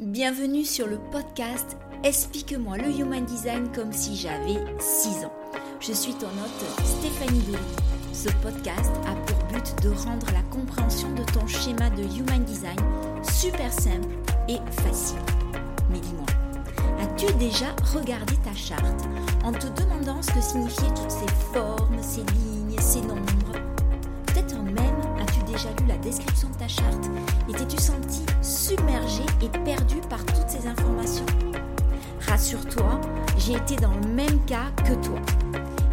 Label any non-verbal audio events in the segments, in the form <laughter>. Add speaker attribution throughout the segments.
Speaker 1: bienvenue sur le podcast Explique-moi le Human Design comme si j'avais 6 ans. Je suis ton hôte Stéphanie Delis. Ce podcast a pour but de rendre la compréhension de ton schéma de Human Design super simple et facile. Mais dis-moi, as-tu déjà regardé ta charte en te demandant ce que signifiaient toutes ces formes, ces lignes, ces nombres? Description de ta charte et t'es-tu senti submergé et perdu par toutes ces informations? Rassure-toi, j'ai été dans le même cas que toi.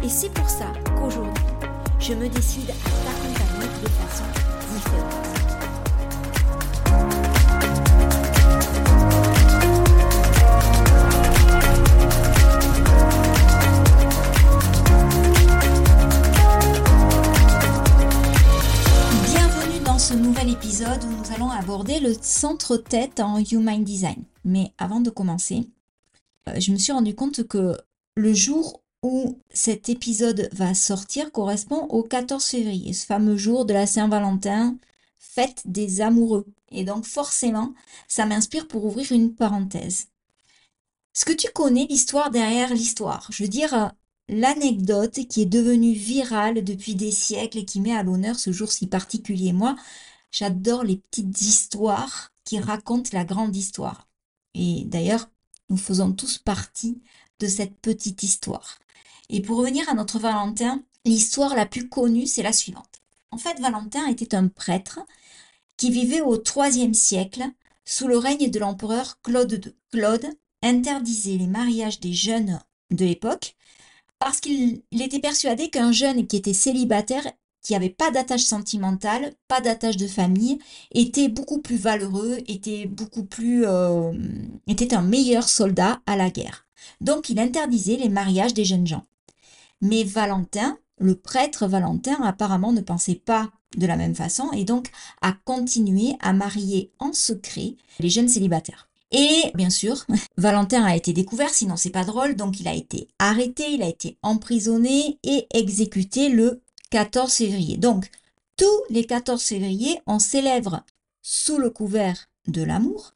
Speaker 1: Et c'est pour ça qu'aujourd'hui, je me décide à t'accompagner de façon différente. Ce nouvel épisode où nous allons aborder le centre-tête en Human Design. Mais avant de commencer, euh, je me suis rendu compte que le jour où cet épisode va sortir correspond au 14 février, ce fameux jour de la Saint-Valentin, fête des amoureux. Et donc forcément, ça m'inspire pour ouvrir une parenthèse. Est-ce que tu connais l'histoire derrière l'histoire? Je veux dire, euh, l'anecdote qui est devenue virale depuis des siècles et qui met à l'honneur ce jour si particulier. Moi, j'adore les petites histoires qui racontent la grande histoire. Et d'ailleurs, nous faisons tous partie de cette petite histoire. Et pour revenir à notre Valentin, l'histoire la plus connue, c'est la suivante. En fait, Valentin était un prêtre qui vivait au IIIe siècle sous le règne de l'empereur Claude II. Claude interdisait les mariages des jeunes de l'époque parce qu'il était persuadé qu'un jeune qui était célibataire, qui n'avait pas d'attache sentimentale, pas d'attache de famille, était beaucoup plus valeureux, était beaucoup plus, euh, était un meilleur soldat à la guerre. Donc il interdisait les mariages des jeunes gens. Mais Valentin, le prêtre Valentin, apparemment ne pensait pas de la même façon et donc a continué à marier en secret les jeunes célibataires. Et bien sûr, <laughs> Valentin a été découvert, sinon c'est pas drôle, donc il a été arrêté, il a été emprisonné et exécuté le 14 février. Donc, tous les 14 février, on célèbre sous le couvert de l'amour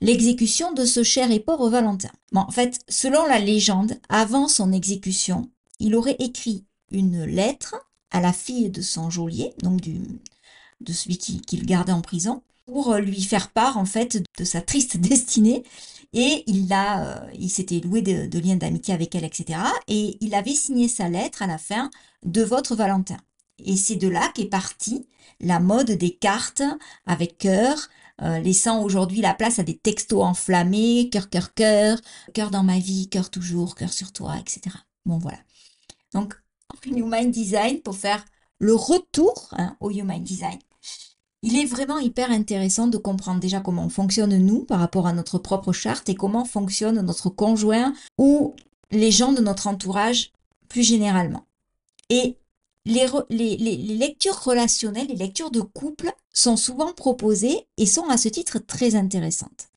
Speaker 1: l'exécution de ce cher et pauvre Valentin. Bon, en fait, selon la légende, avant son exécution, il aurait écrit une lettre à la fille de son geôlier, donc du, de celui qui le gardait en prison, pour lui faire part en fait de sa triste <laughs> destinée. Et il l'a, euh, il s'était loué de, de liens d'amitié avec elle, etc. Et il avait signé sa lettre à la fin de votre Valentin. Et c'est de là qu'est partie la mode des cartes avec cœur, euh, laissant aujourd'hui la place à des textos enflammés, cœur, cœur, cœur, cœur dans ma vie, cœur toujours, cœur sur toi, etc. Bon voilà. Donc, Human Design pour faire le retour hein, au Human Design. Il est vraiment hyper intéressant de comprendre déjà comment fonctionne nous par rapport à notre propre charte et comment fonctionne notre conjoint ou les gens de notre entourage plus généralement. Et les, les, lectures relationnelles, les lectures de couple sont souvent proposées et sont à ce titre très intéressantes.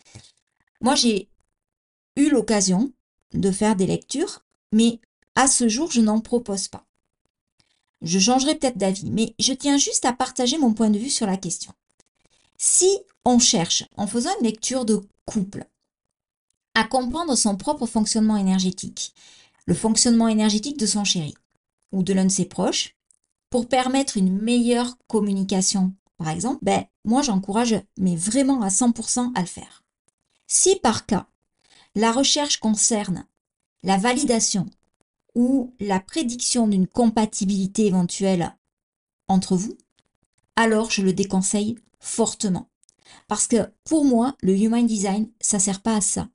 Speaker 1: Moi, j'ai eu l'occasion de faire des lectures, mais à ce jour, je n'en propose pas. Je changerai peut-être d'avis, mais je tiens juste à partager mon point de vue sur la question. Si on cherche, en faisant une lecture de couple, à comprendre son propre fonctionnement énergétique, le fonctionnement énergétique de son chéri ou de l'un de ses proches, pour permettre une meilleure communication, par exemple, ben, moi j'encourage, mais vraiment à 100% à le faire. Si par cas, la recherche concerne la validation ou la prédiction d'une compatibilité éventuelle entre vous, alors je le déconseille fortement. Parce que pour moi, le Human Design, ça sert pas à ça.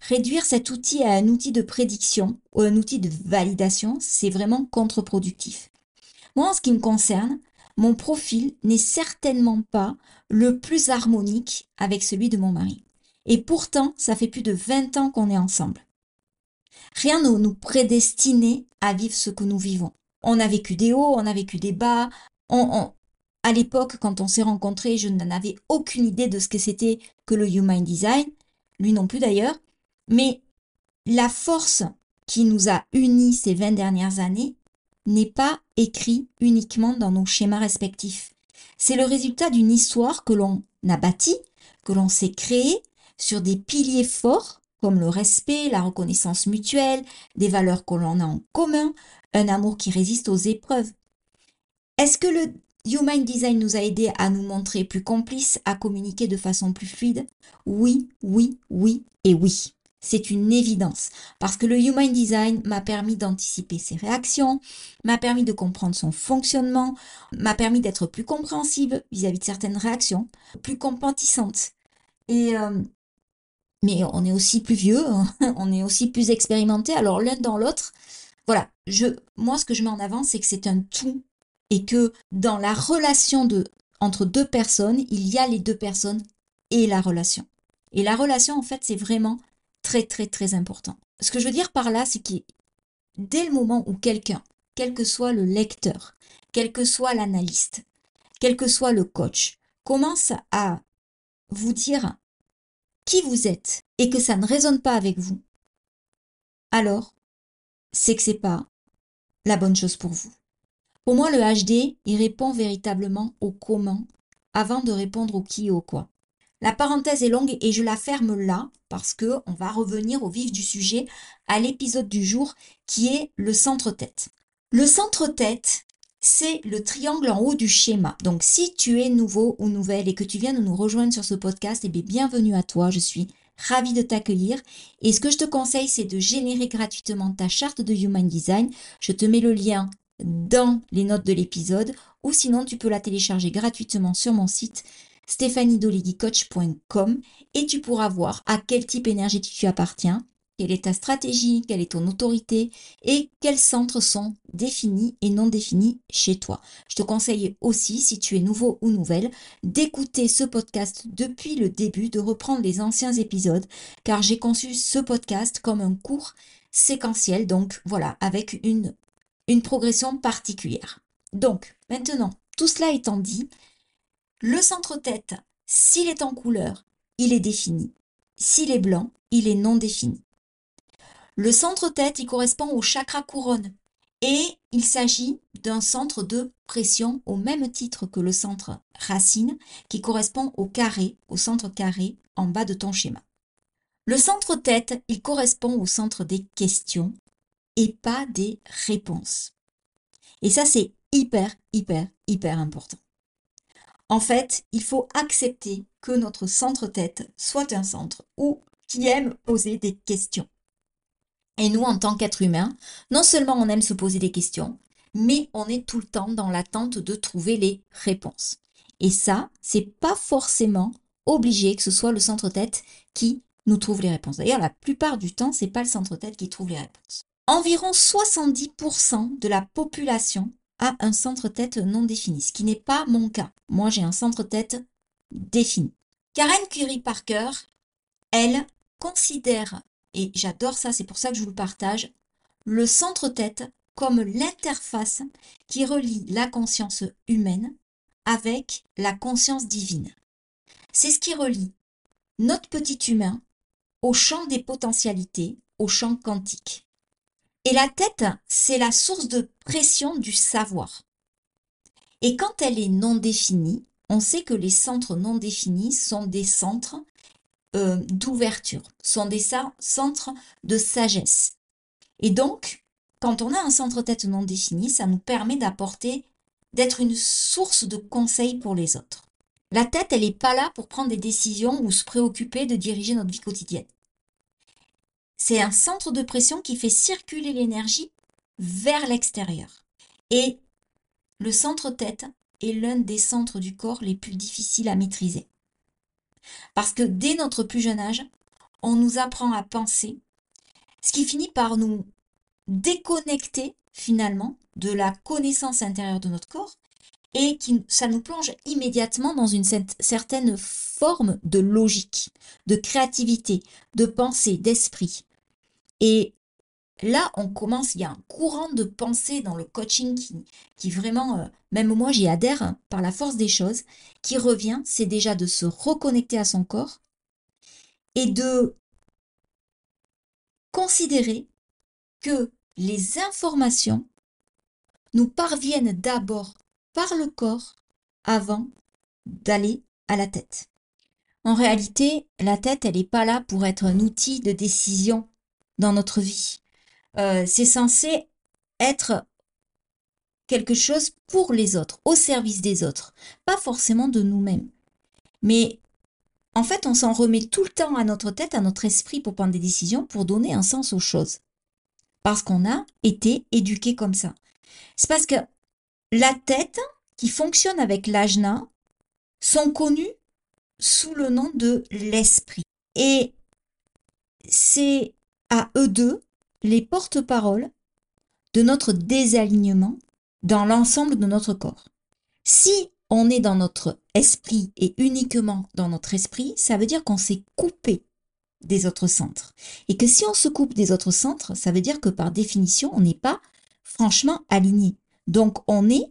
Speaker 1: Réduire cet outil à un outil de prédiction ou un outil de validation, c'est vraiment contre-productif. Moi, en ce qui me concerne, mon profil n'est certainement pas le plus harmonique avec celui de mon mari. Et pourtant, ça fait plus de 20 ans qu'on est ensemble. Rien ne nous prédestinait à vivre ce que nous vivons. On a vécu des hauts, on a vécu des bas. On, à l'époque, quand on s'est rencontrés, je n'en avais aucune idée de ce que c'était que le Human Design, lui non plus d'ailleurs. Mais la force qui nous a unis ces 20 dernières années n'est pas écrit uniquement dans nos schémas respectifs. C'est le résultat d'une histoire que l'on a bâtie, que l'on s'est créée sur des piliers forts comme le respect, la reconnaissance mutuelle, des valeurs que l'on a en commun, un amour qui résiste aux épreuves. Est-ce que le Human Design nous a aidé à nous montrer plus complices, à communiquer de façon plus fluide? Oui, oui, oui et oui. C'est une évidence parce que le Human Design m'a permis d'anticiper ses réactions, m'a permis de comprendre son fonctionnement, m'a permis d'être plus compréhensive vis-à-vis de certaines réactions, plus compatissante. Et euh, mais on est aussi plus vieux, <laughs> on est aussi plus expérimenté. Alors l'un dans l'autre, voilà. Je, moi, ce que je mets en avant, c'est que c'est un tout et que dans la relation de entre deux personnes, il y a les deux personnes et la relation. Et la relation, en fait, c'est vraiment très, très, très important. Ce que je veux dire par là, c'est que dès le moment où quelqu'un, quel que soit le lecteur, quel que soit l'analyste, quel que soit le coach, commence à vous dire qui vous êtes et que ça ne résonne pas avec vous, alors c'est que c'est pas la bonne chose pour vous. Pour moi, le HD, il répond véritablement au comment avant de répondre au qui et au quoi. La parenthèse est longue et je la ferme là parce que on va revenir au vif du sujet à l'épisode du jour qui est le centre-tête. Le centre-tête, c'est le triangle en haut du schéma. Donc si tu es nouveau ou nouvelle et que tu viens de nous rejoindre sur ce podcast, eh bien bienvenue à toi, je suis ravie de t'accueillir. Et ce que je te conseille, c'est de générer gratuitement ta charte de Human Design. Je te mets le lien dans les notes de l'épisode ou sinon tu peux la télécharger gratuitement sur mon site stéphaniedoligui-coach.com et tu pourras voir à quel type énergétique tu appartiens, quelle est ta stratégie, quelle est ton autorité? Et quels centres sont définis et non définis chez toi? Je te conseille aussi, si tu es nouveau ou nouvelle, d'écouter ce podcast depuis le début, de reprendre les anciens épisodes, car j'ai conçu ce podcast comme un cours séquentiel, donc voilà, avec une, progression particulière. Donc, maintenant, tout cela étant dit, le centre-tête, s'il est en couleur, il est défini. S'il est blanc, il est non défini. Le centre-tête, il correspond au chakra couronne et il s'agit d'un centre de pression au même titre que le centre racine qui correspond au carré, au centre carré en bas de ton schéma. Le centre-tête, il correspond au centre des questions et pas des réponses. Et ça, c'est hyper, hyper, hyper important. En fait, il faut accepter que notre centre-tête soit un centre ou qui aime poser des questions. Et nous, en tant qu'êtres humains, non seulement on aime se poser des questions, mais on est tout le temps dans l'attente de trouver les réponses. Et ça, c'est pas forcément obligé que ce soit le centre-tête qui nous trouve les réponses. D'ailleurs, la plupart du temps, c'est pas le centre-tête qui trouve les réponses. Environ 70% de la population a un centre-tête non défini, ce qui n'est pas mon cas. Moi, j'ai un centre-tête défini. Karen Curie Parker, elle considère, et j'adore ça, c'est pour ça que je vous le partage, le centre-tête comme l'interface qui relie la conscience humaine avec la conscience divine. C'est ce qui relie notre petit humain au champ des potentialités, au champ quantique. Et la tête, c'est la source de pression du savoir. Et quand elle est non définie, on sait que les centres non définis sont des centres euh, d'ouverture, sont des centres de sagesse. Et donc, quand on a un centre-tête non défini, ça nous permet d'apporter, d'être une source de conseils pour les autres. La tête, elle n'est pas là pour prendre des décisions ou se préoccuper de diriger notre vie quotidienne. C'est un centre de pression qui fait circuler l'énergie vers l'extérieur. Et le centre-tête est l'un des centres du corps les plus difficiles à maîtriser. Parce que dès notre plus jeune âge, on nous apprend à penser, ce qui finit par nous déconnecter finalement de la connaissance intérieure de notre corps et qui, ça nous plonge immédiatement dans une certaine forme de logique, de créativité, de pensée, d'esprit. Là, on commence, il y a un courant de pensée dans le coaching qui, qui vraiment, euh, même moi j'y adhère hein, par la force des choses, qui revient, c'est déjà de se reconnecter à son corps et de considérer que les informations nous parviennent d'abord par le corps avant d'aller à la tête. En réalité, la tête, elle n'est pas là pour être un outil de décision dans notre vie. Euh, c'est censé être quelque chose pour les autres, au service des autres, pas forcément de nous-mêmes. Mais en fait, on s'en remet tout le temps à notre tête, à notre esprit pour prendre des décisions, pour donner un sens aux choses. Parce qu'on a été éduqué comme ça. C'est parce que la tête qui fonctionne avec l'ajna sont connues sous le nom de l'esprit. Et c'est à eux deux les porte-paroles de notre désalignement dans l'ensemble de notre corps. Si on est dans notre esprit et uniquement dans notre esprit, ça veut dire qu'on s'est coupé des autres centres. Et que si on se coupe des autres centres, ça veut dire que par définition, on n'est pas franchement aligné. Donc on est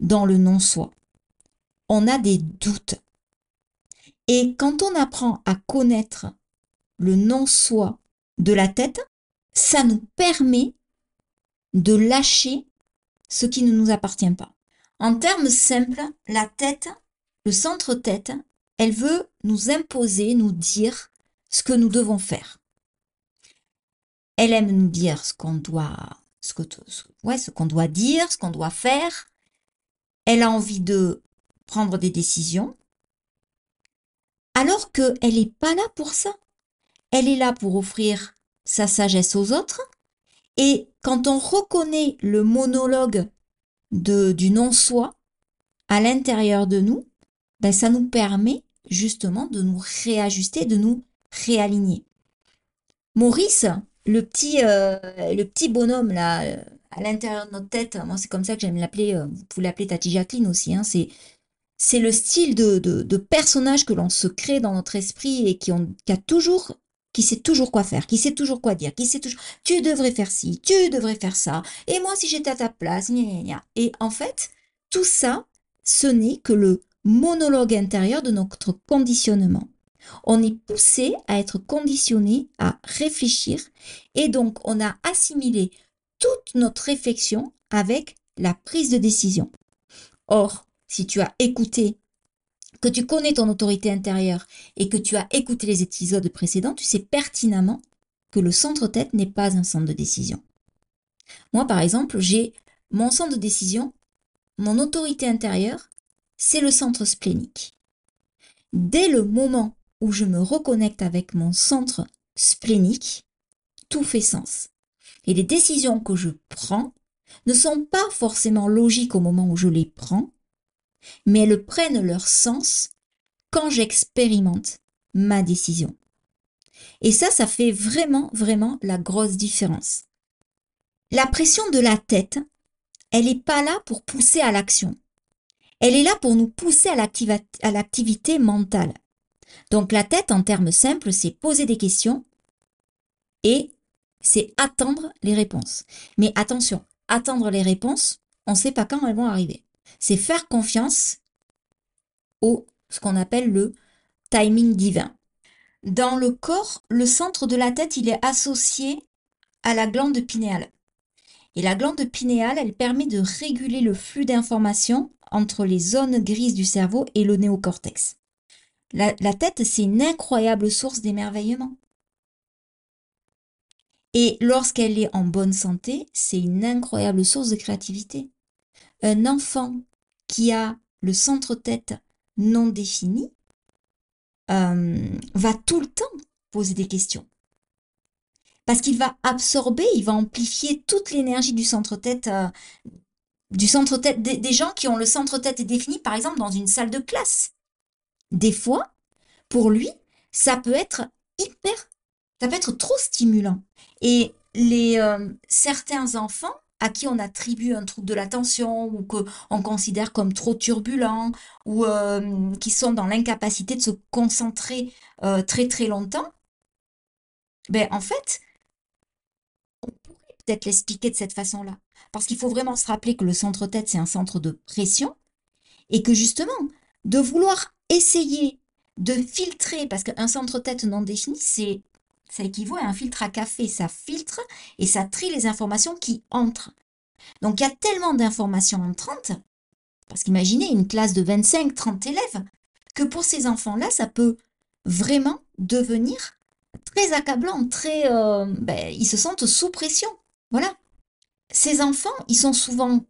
Speaker 1: dans le non-soi. On a des doutes. Et quand on apprend à connaître le non-soi de la tête, ça nous permet de lâcher ce qui ne nous appartient pas. En termes simples, la tête, le centre-tête, elle veut nous imposer, nous dire ce que nous devons faire. Elle aime nous dire ce qu'on doit, ce qu'on doit dire, ce qu'on doit faire. Elle a envie de prendre des décisions, alors qu'elle n'est pas là pour ça. Elle est là pour offrir sa sagesse aux autres. Et quand on reconnaît le monologue de, du non-soi à l'intérieur de nous, ben ça nous permet justement de nous réajuster, de nous réaligner. Maurice, le petit, euh, le petit bonhomme là, euh, à l'intérieur de notre tête, moi c'est comme ça que j'aime l'appeler, euh, vous pouvez l'appeler Tati Jacqueline aussi, hein, c'est, c'est le style de, de, de personnage que l'on se crée dans notre esprit et qui, ont, qui a toujours qui sait toujours quoi faire, qui sait toujours quoi dire, qui sait toujours tu devrais faire ci, tu devrais faire ça, et moi si j'étais à ta place. Et en fait, tout ça, ce n'est que le monologue intérieur de notre conditionnement. On est poussé à être conditionné à réfléchir et donc on a assimilé toute notre réflexion avec la prise de décision. Or, si tu as écouté que tu connais ton autorité intérieure et que tu as écouté les épisodes précédents, tu sais pertinemment que le centre-tête n'est pas un centre de décision. Moi, par exemple, j'ai mon centre de décision, mon autorité intérieure, c'est le centre splénique. Dès le moment où je me reconnecte avec mon centre splénique, tout fait sens. Et les décisions que je prends ne sont pas forcément logiques au moment où je les prends, mais elles prennent leur sens quand j'expérimente ma décision. Et ça, ça fait vraiment, vraiment la grosse différence. La pression de la tête, elle n'est pas là pour pousser à l'action. Elle est là pour nous pousser à l'activité mentale. Donc la tête, en termes simples, c'est poser des questions et c'est attendre les réponses. Mais attention, attendre les réponses, on ne sait pas quand elles vont arriver c'est faire confiance au ce qu'on appelle le timing divin. Dans le corps, le centre de la tête, il est associé à la glande pinéale. Et la glande pinéale, elle permet de réguler le flux d'informations entre les zones grises du cerveau et le néocortex. La, la tête, c'est une incroyable source d'émerveillement. Et lorsqu'elle est en bonne santé, c'est une incroyable source de créativité un enfant qui a le centre-tête non défini euh, va tout le temps poser des questions. Parce qu'il va absorber, il va amplifier toute l'énergie du centre-tête, euh, des, des gens qui ont le centre-tête défini, par exemple, dans une salle de classe. Des fois, pour lui, ça peut être hyper, ça peut être trop stimulant. Et les euh, certains enfants à qui on attribue un trouble de l'attention ou qu'on considère comme trop turbulent ou euh, qui sont dans l'incapacité de se concentrer euh, très très longtemps, ben en fait, on pourrait peut-être l'expliquer de cette façon-là. Parce qu'il faut vraiment se rappeler que le centre-tête, c'est un centre de pression et que justement, de vouloir essayer de filtrer, parce qu'un centre-tête non défini, c'est ça équivaut à un filtre à café. Ça filtre et ça trie les informations qui entrent. Donc il y a tellement d'informations entrantes, parce qu'imaginez une classe de 25, 30 élèves, que pour ces enfants-là, ça peut vraiment devenir très accablant, très, euh, ben, ils se sentent sous pression. Voilà. Ces enfants, ils sont souvent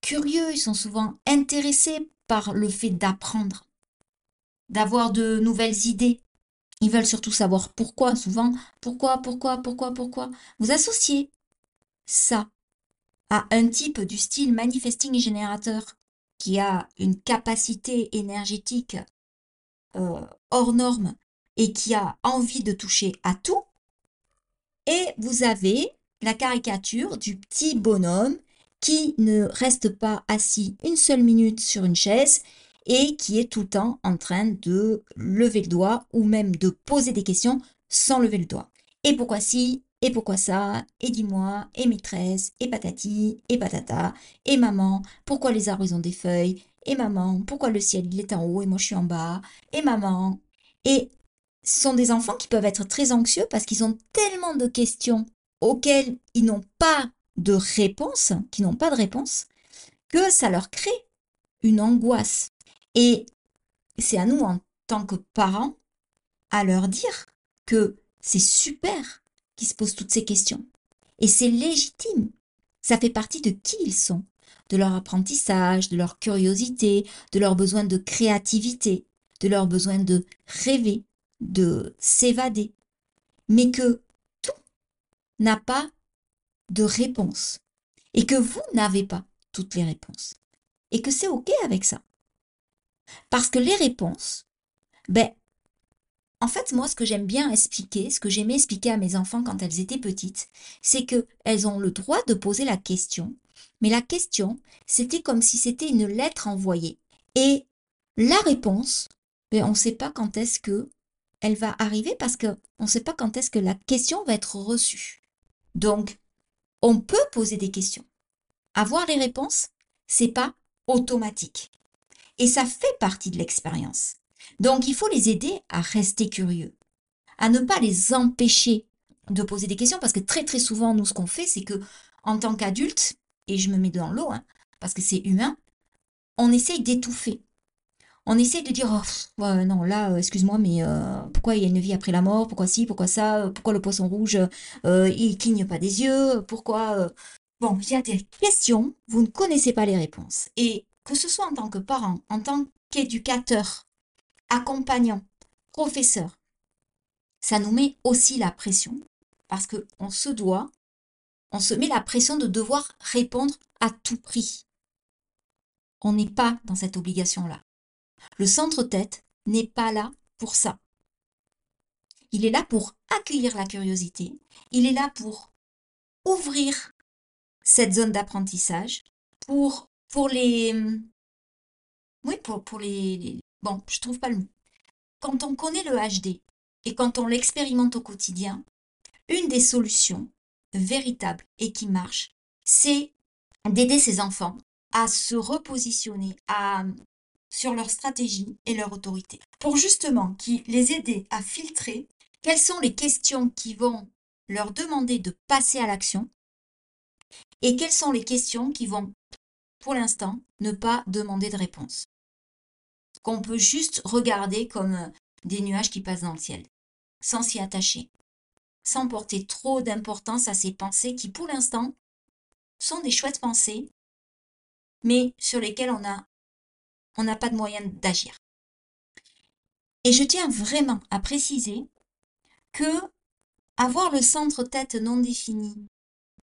Speaker 1: curieux, ils sont souvent intéressés par le fait d'apprendre, d'avoir de nouvelles idées. Ils veulent surtout savoir pourquoi, souvent, pourquoi, pourquoi, pourquoi, pourquoi? Vous associez ça à un type du style manifesting générateur qui a une capacité énergétique euh, hors norme et qui a envie de toucher à tout. Et vous avez la caricature du petit bonhomme qui ne reste pas assis une seule minute sur une chaise et qui est tout le temps en train de lever le doigt ou même de poser des questions sans lever le doigt. Et pourquoi si Et pourquoi ça? Et dis-moi. Et maîtresse. Et patati. Et patata. Et maman. Pourquoi les arbres ont des feuilles? Et maman. Pourquoi le ciel il est en haut et moi je suis en bas? Et maman Et ce sont des enfants qui peuvent être très anxieux parce qu'ils ont tellement de questions auxquelles ils n'ont pas de réponse, qui n'ont pas de réponse, que ça leur crée une angoisse. Et c'est à nous, en tant que parents, à leur dire que c'est super qu'ils se posent toutes ces questions. Et c'est légitime. Ça fait partie de qui ils sont, de leur apprentissage, de leur curiosité, de leur besoin de créativité, de leur besoin de rêver, de s'évader. Mais que tout n'a pas de réponse et que vous n'avez pas toutes les réponses et que c'est OK avec ça. Parce que les réponses, ben, en fait, moi, ce que j'aime bien expliquer, ce que j'aimais expliquer à mes enfants quand elles étaient petites, c'est que elles ont le droit de poser la question, mais la question, c'était comme si c'était une lettre envoyée. Et la réponse, ben, on ne sait pas quand est-ce que elle va arriver parce qu'on ne sait pas quand est-ce que la question va être reçue. Donc, on peut poser des questions. Avoir les réponses, c'est pas automatique. Et ça fait partie de l'expérience. Donc il faut les aider à rester curieux, à ne pas les empêcher de poser des questions parce que très très souvent nous ce qu'on fait c'est que en tant qu'adulte et je me mets dans l'eau hein, parce que c'est humain, on essaye d'étouffer. On essaye de dire oh, non là euh, excuse-moi mais euh, pourquoi il y a une vie après la mort? Pourquoi si pourquoi ça? Pourquoi le poisson rouge euh, il cligne pas des yeux? Pourquoi bon il y a des questions vous ne connaissez pas les réponses. Et que ce soit en tant que parent en tant qu'éducateur accompagnant professeur ça nous met aussi la pression parce que on se doit on se met la pression de devoir répondre à tout prix on n'est pas dans cette obligation là le centre-tête n'est pas là pour ça. Il est là pour accueillir la curiosité, il est là pour ouvrir cette zone d'apprentissage, pour, pour les... Oui, pour, pour les, Bon, je trouve pas le mot. Quand on connaît le HD et quand on l'expérimente au quotidien, une des solutions véritables et qui marche, c'est d'aider ces enfants à se repositionner, à sur leur stratégie et leur autorité, pour justement qui les aider à filtrer quelles sont les questions qui vont leur demander de passer à l'action et quelles sont les questions qui vont, pour l'instant, ne pas demander de réponse. Qu'on peut juste regarder comme euh, des nuages qui passent dans le ciel, sans s'y attacher, sans porter trop d'importance à ces pensées qui, pour l'instant, sont des chouettes pensées, mais sur lesquelles on n'a pas de moyen d'agir. Et je tiens vraiment à préciser que avoir le centre-tête non défini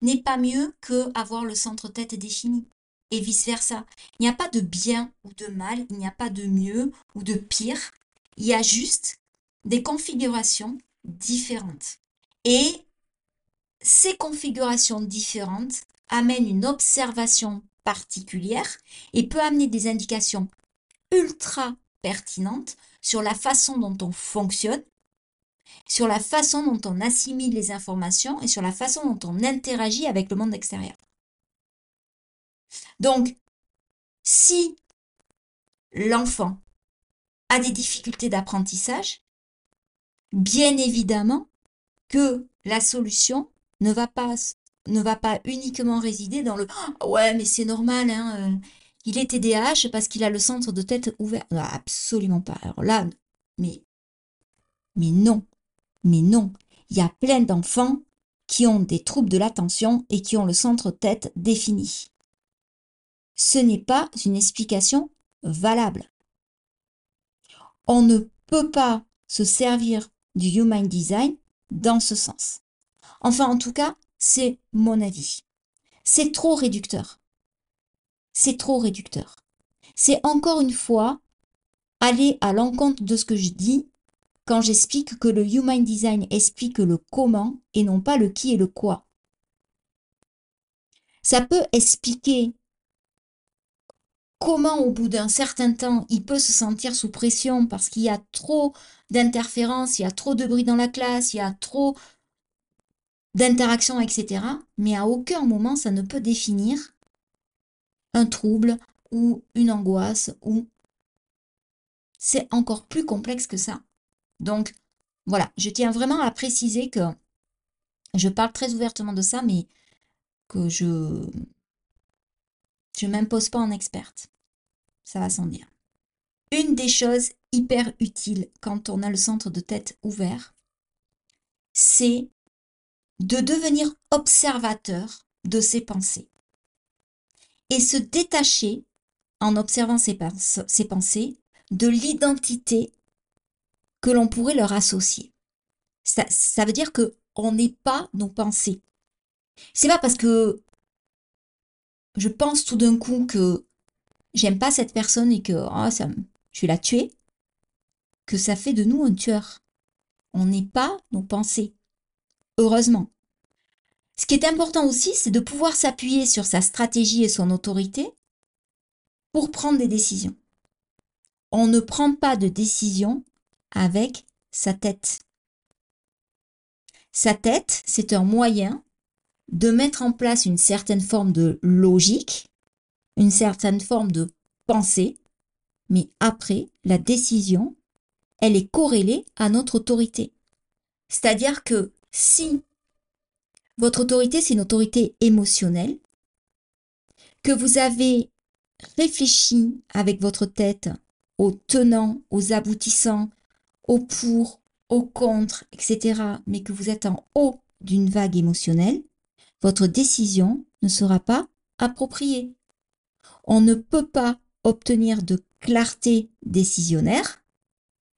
Speaker 1: n'est pas mieux que avoir le centre-tête défini et vice-versa. Il n'y a pas de bien ou de mal, il n'y a pas de mieux ou de pire, il y a juste des configurations différentes. Et ces configurations différentes amènent une observation particulière et peut amener des indications ultra pertinentes sur la façon dont on fonctionne, sur la façon dont on assimile les informations et sur la façon dont on interagit avec le monde extérieur. Donc, si l'enfant a des difficultés d'apprentissage, bien évidemment que la solution ne va pas uniquement résider dans le «Ah ouais mais c'est normal hein, euh, il est TDAH parce qu'il a le centre de tête ouvert. Absolument pas. Alors là, mais Mais non, mais non, il y a plein d'enfants qui ont des troubles de l'attention et qui ont le centre-tête défini. Ce n'est pas une explication valable. On ne peut pas se servir du Human Design dans ce sens. Enfin, en tout cas, c'est mon avis. C'est trop réducteur. C'est trop réducteur. C'est encore une fois aller à l'encontre de ce que je dis quand j'explique que le Human Design explique le comment et non pas le qui et le quoi. Ça peut expliquer comment au bout d'un certain temps il peut se sentir sous pression parce qu'il y a trop d'interférences, il y a trop de bruit dans la classe, il y a trop d'interactions, etc. Mais à aucun moment ça ne peut définir un trouble ou une angoisse ou c'est encore plus complexe que ça. Donc, voilà, je tiens vraiment à préciser que je parle très ouvertement de ça, mais que je je m'impose pas en experte. Ça va sans dire. Une des choses hyper utiles quand on a le centre de tête ouvert, c'est de devenir observateur de ses pensées et se détacher en observant ses, pensées de l'identité que l'on pourrait leur associer. Ça, veut dire que on n'est pas nos pensées. C'est pas parce que je pense tout d'un coup que j'aime pas cette personne et que oh, ça, je vais la tuer que ça fait de nous un tueur. On n'est pas nos pensées. Heureusement. Ce qui est important aussi, c'est de pouvoir s'appuyer sur sa stratégie et son autorité pour prendre des décisions. On ne prend pas de décision avec sa tête. Sa tête, c'est un moyen de mettre en place une certaine forme de logique, une certaine forme de pensée, mais après, la décision, elle est corrélée à notre autorité. C'est-à-dire que si votre autorité, c'est une autorité émotionnelle, que vous avez réfléchi avec votre tête aux tenants, aux aboutissants, au pour, au contre, etc., mais que vous êtes en haut d'une vague émotionnelle, votre décision ne sera pas appropriée. On ne peut pas obtenir de clarté décisionnaire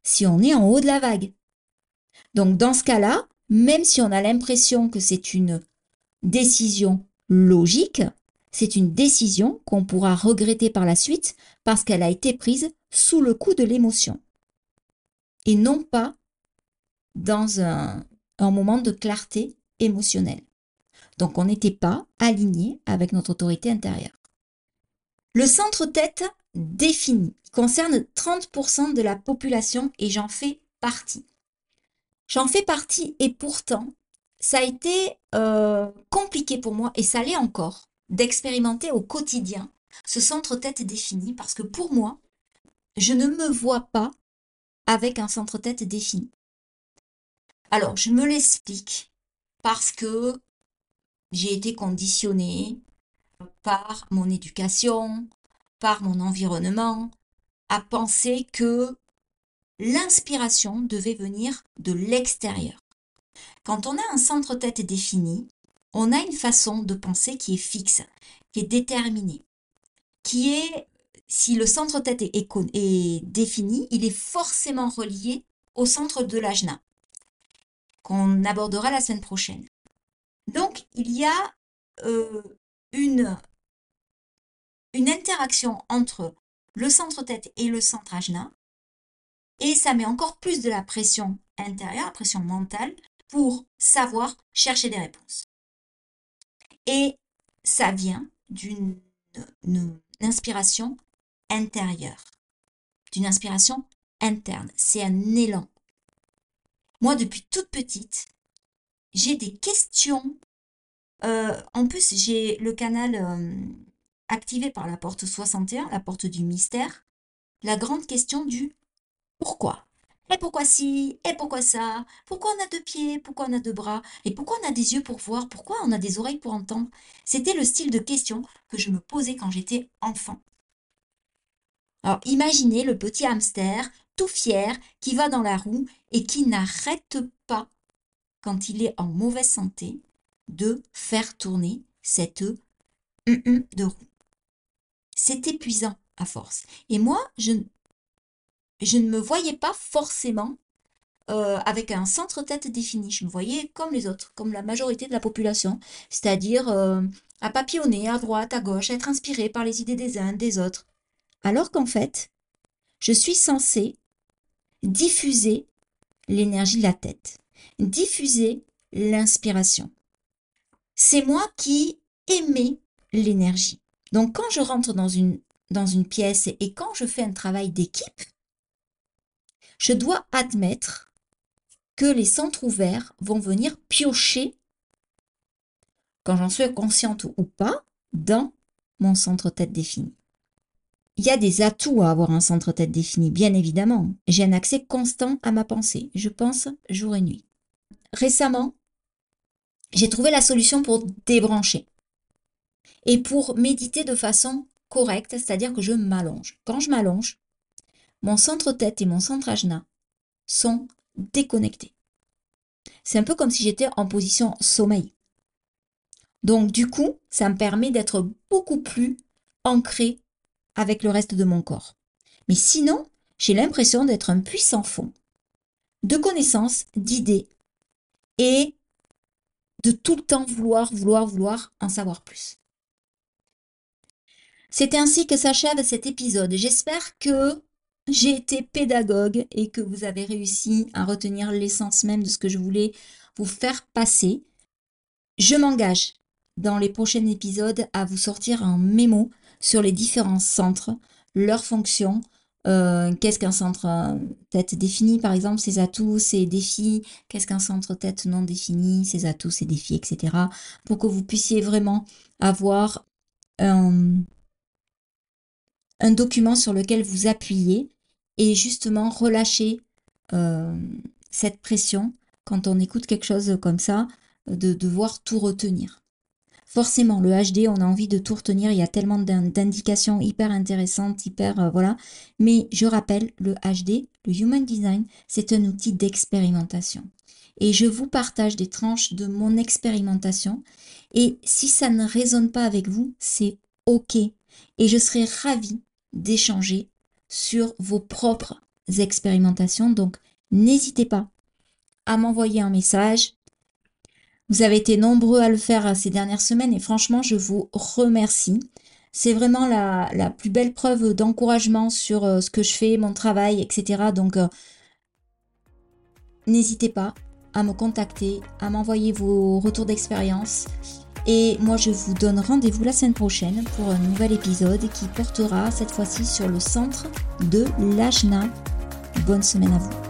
Speaker 1: si on est en haut de la vague. Donc dans ce cas-là, même si on a l'impression que c'est une décision logique, c'est une décision qu'on pourra regretter par la suite parce qu'elle a été prise sous le coup de l'émotion et non pas dans un, moment de clarté émotionnelle. Donc on n'était pas aligné avec notre autorité intérieure. Le centre-tête défini concerne 30% de la population et j'en fais partie. J'en fais partie et pourtant, ça a été euh, compliqué pour moi et ça l'est encore d'expérimenter au quotidien ce centre-tête défini parce que pour moi, je ne me vois pas avec un centre-tête défini. Alors, je me l'explique parce que j'ai été conditionnée par mon éducation, par mon environnement, à penser que l'inspiration devait venir de l'extérieur. Quand on a un centre-tête défini, on a une façon de penser qui est fixe, qui est déterminée, qui est si le centre-tête est, défini, il est forcément relié au centre de l'ajna, qu'on abordera la semaine prochaine. Donc, il y a euh, une, une interaction entre le centre-tête et le centre ajna, et ça met encore plus de la pression intérieure, la pression mentale, pour savoir chercher des réponses. Et ça vient d'une inspiration intérieure, d'une inspiration interne. C'est un élan. Moi, depuis toute petite, j'ai des questions. Euh, en plus, j'ai le canal euh, activé par la porte 61, la porte du mystère. La grande question du pourquoi. Et pourquoi si Et pourquoi ça Pourquoi on a deux pieds Pourquoi on a deux bras Et pourquoi on a des yeux pour voir Pourquoi on a des oreilles pour entendre C'était le style de question que je me posais quand j'étais enfant. Alors imaginez le petit hamster tout fier, qui va dans la roue et qui n'arrête pas, quand il est en mauvaise santé, de faire tourner cette de roue. C'est épuisant à force. Et moi, je, ne me voyais pas forcément euh, avec un centre-tête défini. Je me voyais comme les autres, comme la majorité de la population, c'est-à-dire euh, à papillonner à droite, à gauche, à être inspiré par les idées des uns, des autres. Alors qu'en fait, je suis censée diffuser l'énergie de la tête, diffuser l'inspiration. C'est moi qui émets l'énergie. Donc quand je rentre dans une, dans une pièce et quand je fais un travail d'équipe, je dois admettre que les centres ouverts vont venir piocher, quand j'en suis consciente ou pas, dans mon centre tête défini. Il y a des atouts à avoir un centre tête défini, bien évidemment. J'ai un accès constant à ma pensée. Je pense jour et nuit. Récemment, j'ai trouvé la solution pour débrancher et pour méditer de façon correcte, c'est-à-dire que je m'allonge. Quand je m'allonge, mon centre tête et mon centre ajna sont déconnecté. C'est un peu comme si j'étais en position sommeil. Donc du coup, ça me permet d'être beaucoup plus ancré avec le reste de mon corps. Mais sinon, j'ai l'impression d'être un puissant fond de connaissances, d'idées et de tout le temps vouloir, vouloir, vouloir en savoir plus. C'est ainsi que s'achève cet épisode. J'espère que j'ai été pédagogue et que vous avez réussi à retenir l'essence même de ce que je voulais vous faire passer. Je m'engage dans les prochains épisodes à vous sortir un mémo sur les différents centres, leurs fonctions, euh, qu'est-ce qu'un centre euh, tête défini, par exemple, ses atouts, ses défis, qu'est-ce qu'un centre tête non défini, ses atouts, ses défis, etc. Pour que vous puissiez vraiment avoir un, un document sur lequel vous appuyez et justement relâcher euh, cette pression quand on écoute quelque chose comme ça, de devoir tout retenir. Forcément, le HD, on a envie de tout retenir, il y a tellement d'indications hyper intéressantes, hyper... Euh, voilà. Mais je rappelle, le HD, le Human Design, c'est un outil d'expérimentation. Et je vous partage des tranches de mon expérimentation. Et si ça ne résonne pas avec vous, c'est OK. Et je serai ravie d'échanger sur vos propres expérimentations. Donc, n'hésitez pas à m'envoyer un message. Vous avez été nombreux à le faire ces dernières semaines et franchement, je vous remercie. C'est vraiment la, plus belle preuve d'encouragement sur euh, ce que je fais, mon travail, etc. Donc, euh, n'hésitez pas à me contacter, à m'envoyer vos retours d'expérience. Et moi, je vous donne rendez-vous la semaine prochaine pour un nouvel épisode qui portera cette fois-ci sur le centre de l'Ajna. Bonne semaine à vous.